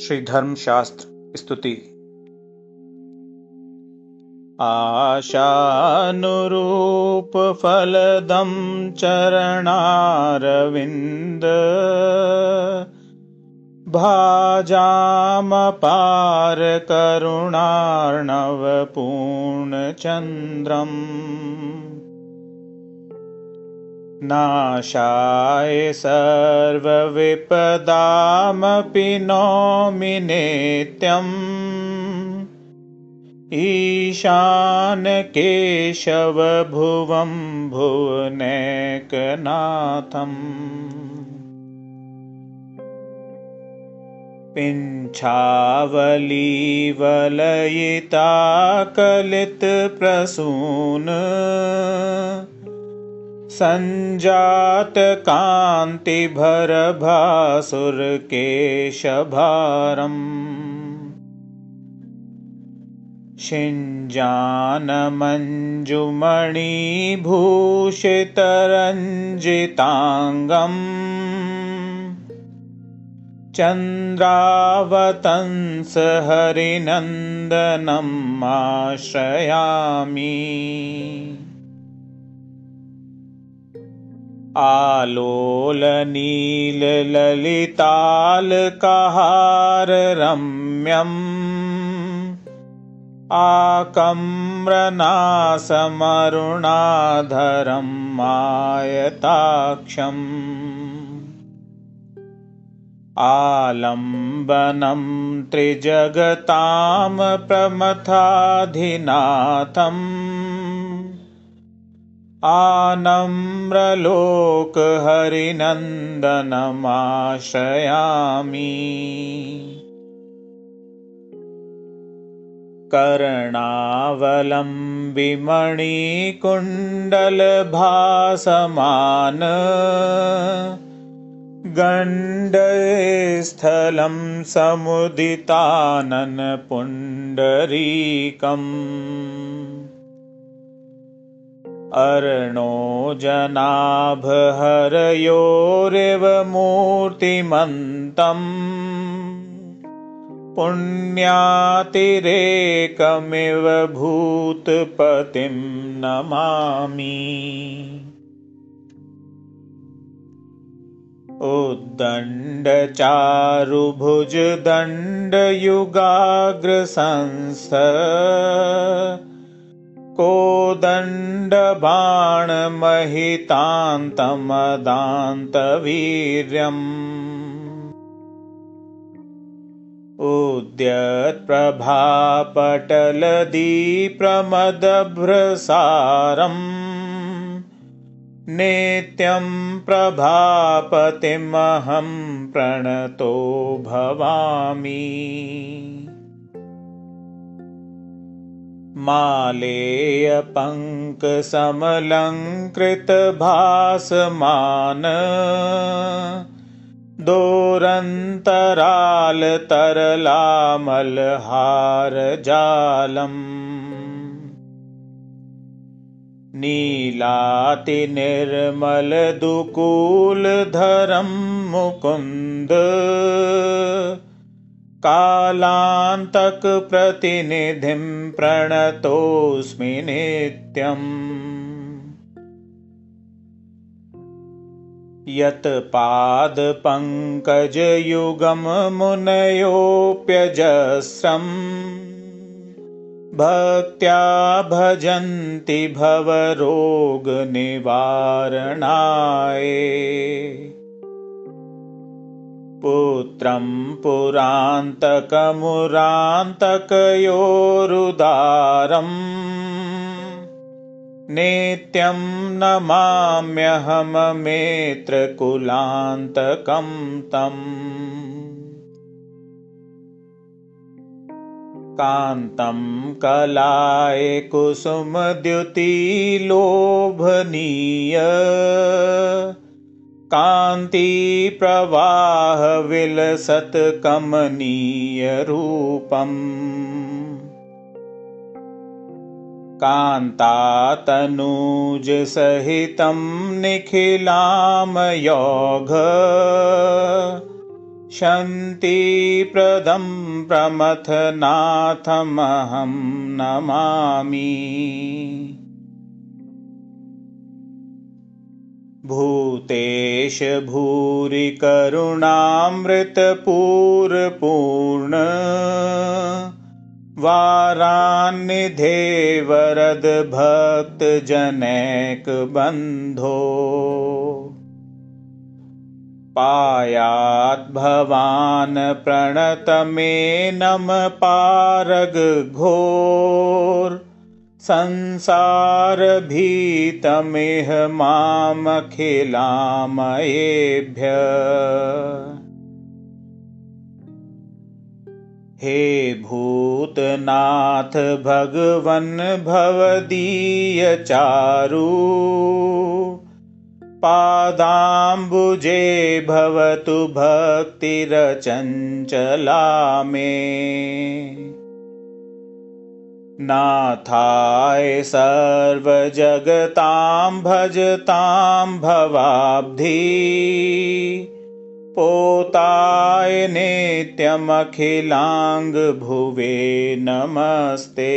श्रीधर्मशास्त्र स्तुति आशानुरूपफलदं चरणारविन्द भाजामपारकरुणार्णवपूर्णचन्द्रम् नाशाय सर्वविपदामपि नौमि नेत्यम्। ईशानकेशवभुवं भुवनेकनाथम्। पिञ्छावलीवलयिता कलितप्रसून सञ्जातकान्तिभरभासुरकेशभारम्। शिञ्जानमञ्जुमणिभूषितरञ्जिताङ्गम्। चन्द्रावतंसहरिनन्दनम् आश्रयामि आलोलनीललितालकहाररम्यम् आकम्रनासमरुणाधरं मायताक्षम् आलम्बनं त्रिजगतां प्रमथाधिनाथम् आनम्रलोकहरिनन्दनमाश्रयामि कर्णावलम्बिमणिकुण्डलभासमान। गण्डस्थलं समुदिताननपुण्डरीकम् अर्णो जनाभहरयोरिव मूर्तिमन्तम्। पुण्यातिरेकमिव भूतपतिं नमामि। उद्दण्डचारुभुजदण्डयुगाग्रसंस्थ कोदण्डबाणमहितान्तमदान्तवीर्यम् उद्यत्प्रभापटलदीप्रमदभ्रसारम्। नित्यं प्रभापतिमहं प्रणतो भवामि मालेयपङ्कसमलङ्कृतभासमान। दोरन्तरालतरलामलहारजालम्। नीलातिनिर्मलदुकूलधरं मुकुन्द कालान्तकप्रतिनिधिं प्रणतोऽस्मि नित्यम्। यत्पादपङ्कजयुगममुनयोऽप्यजस्रम् भक्त्या भजन्ति भवरोगनिवारणाय पुरान्तकमुरान्तकयोरुदारम्। नित्यं नमाम्यहममेत्रकुलान्तकं तम्। कान्तं कलाय कुसुमद्युतिलोभनीय कान्तिप्रवाहविलसत्कमनीयरूपम्। कान्तातनूजसहितं निखिलामयोघ। शन्तिप्रदं प्रमथनाथमहं नमामि भूतेश भूरि करुणामृतपूरपूर्ण। वारान्निधे वरदभक्तजनैकबन्धो पायाद्भवान् प्रणतमेनम पारगघोर संसारभीतमिह मामखिलामयेभ्य। हे भूतनाथ भगवन् भवदीयचारु पादाम्बुजे भवतु भक्तिरचञ्चला मे नाथाय सर्वजगतां भजतां भवाब्धि। पोताय नित्यमखिलाङ्गभुवे नमस्ते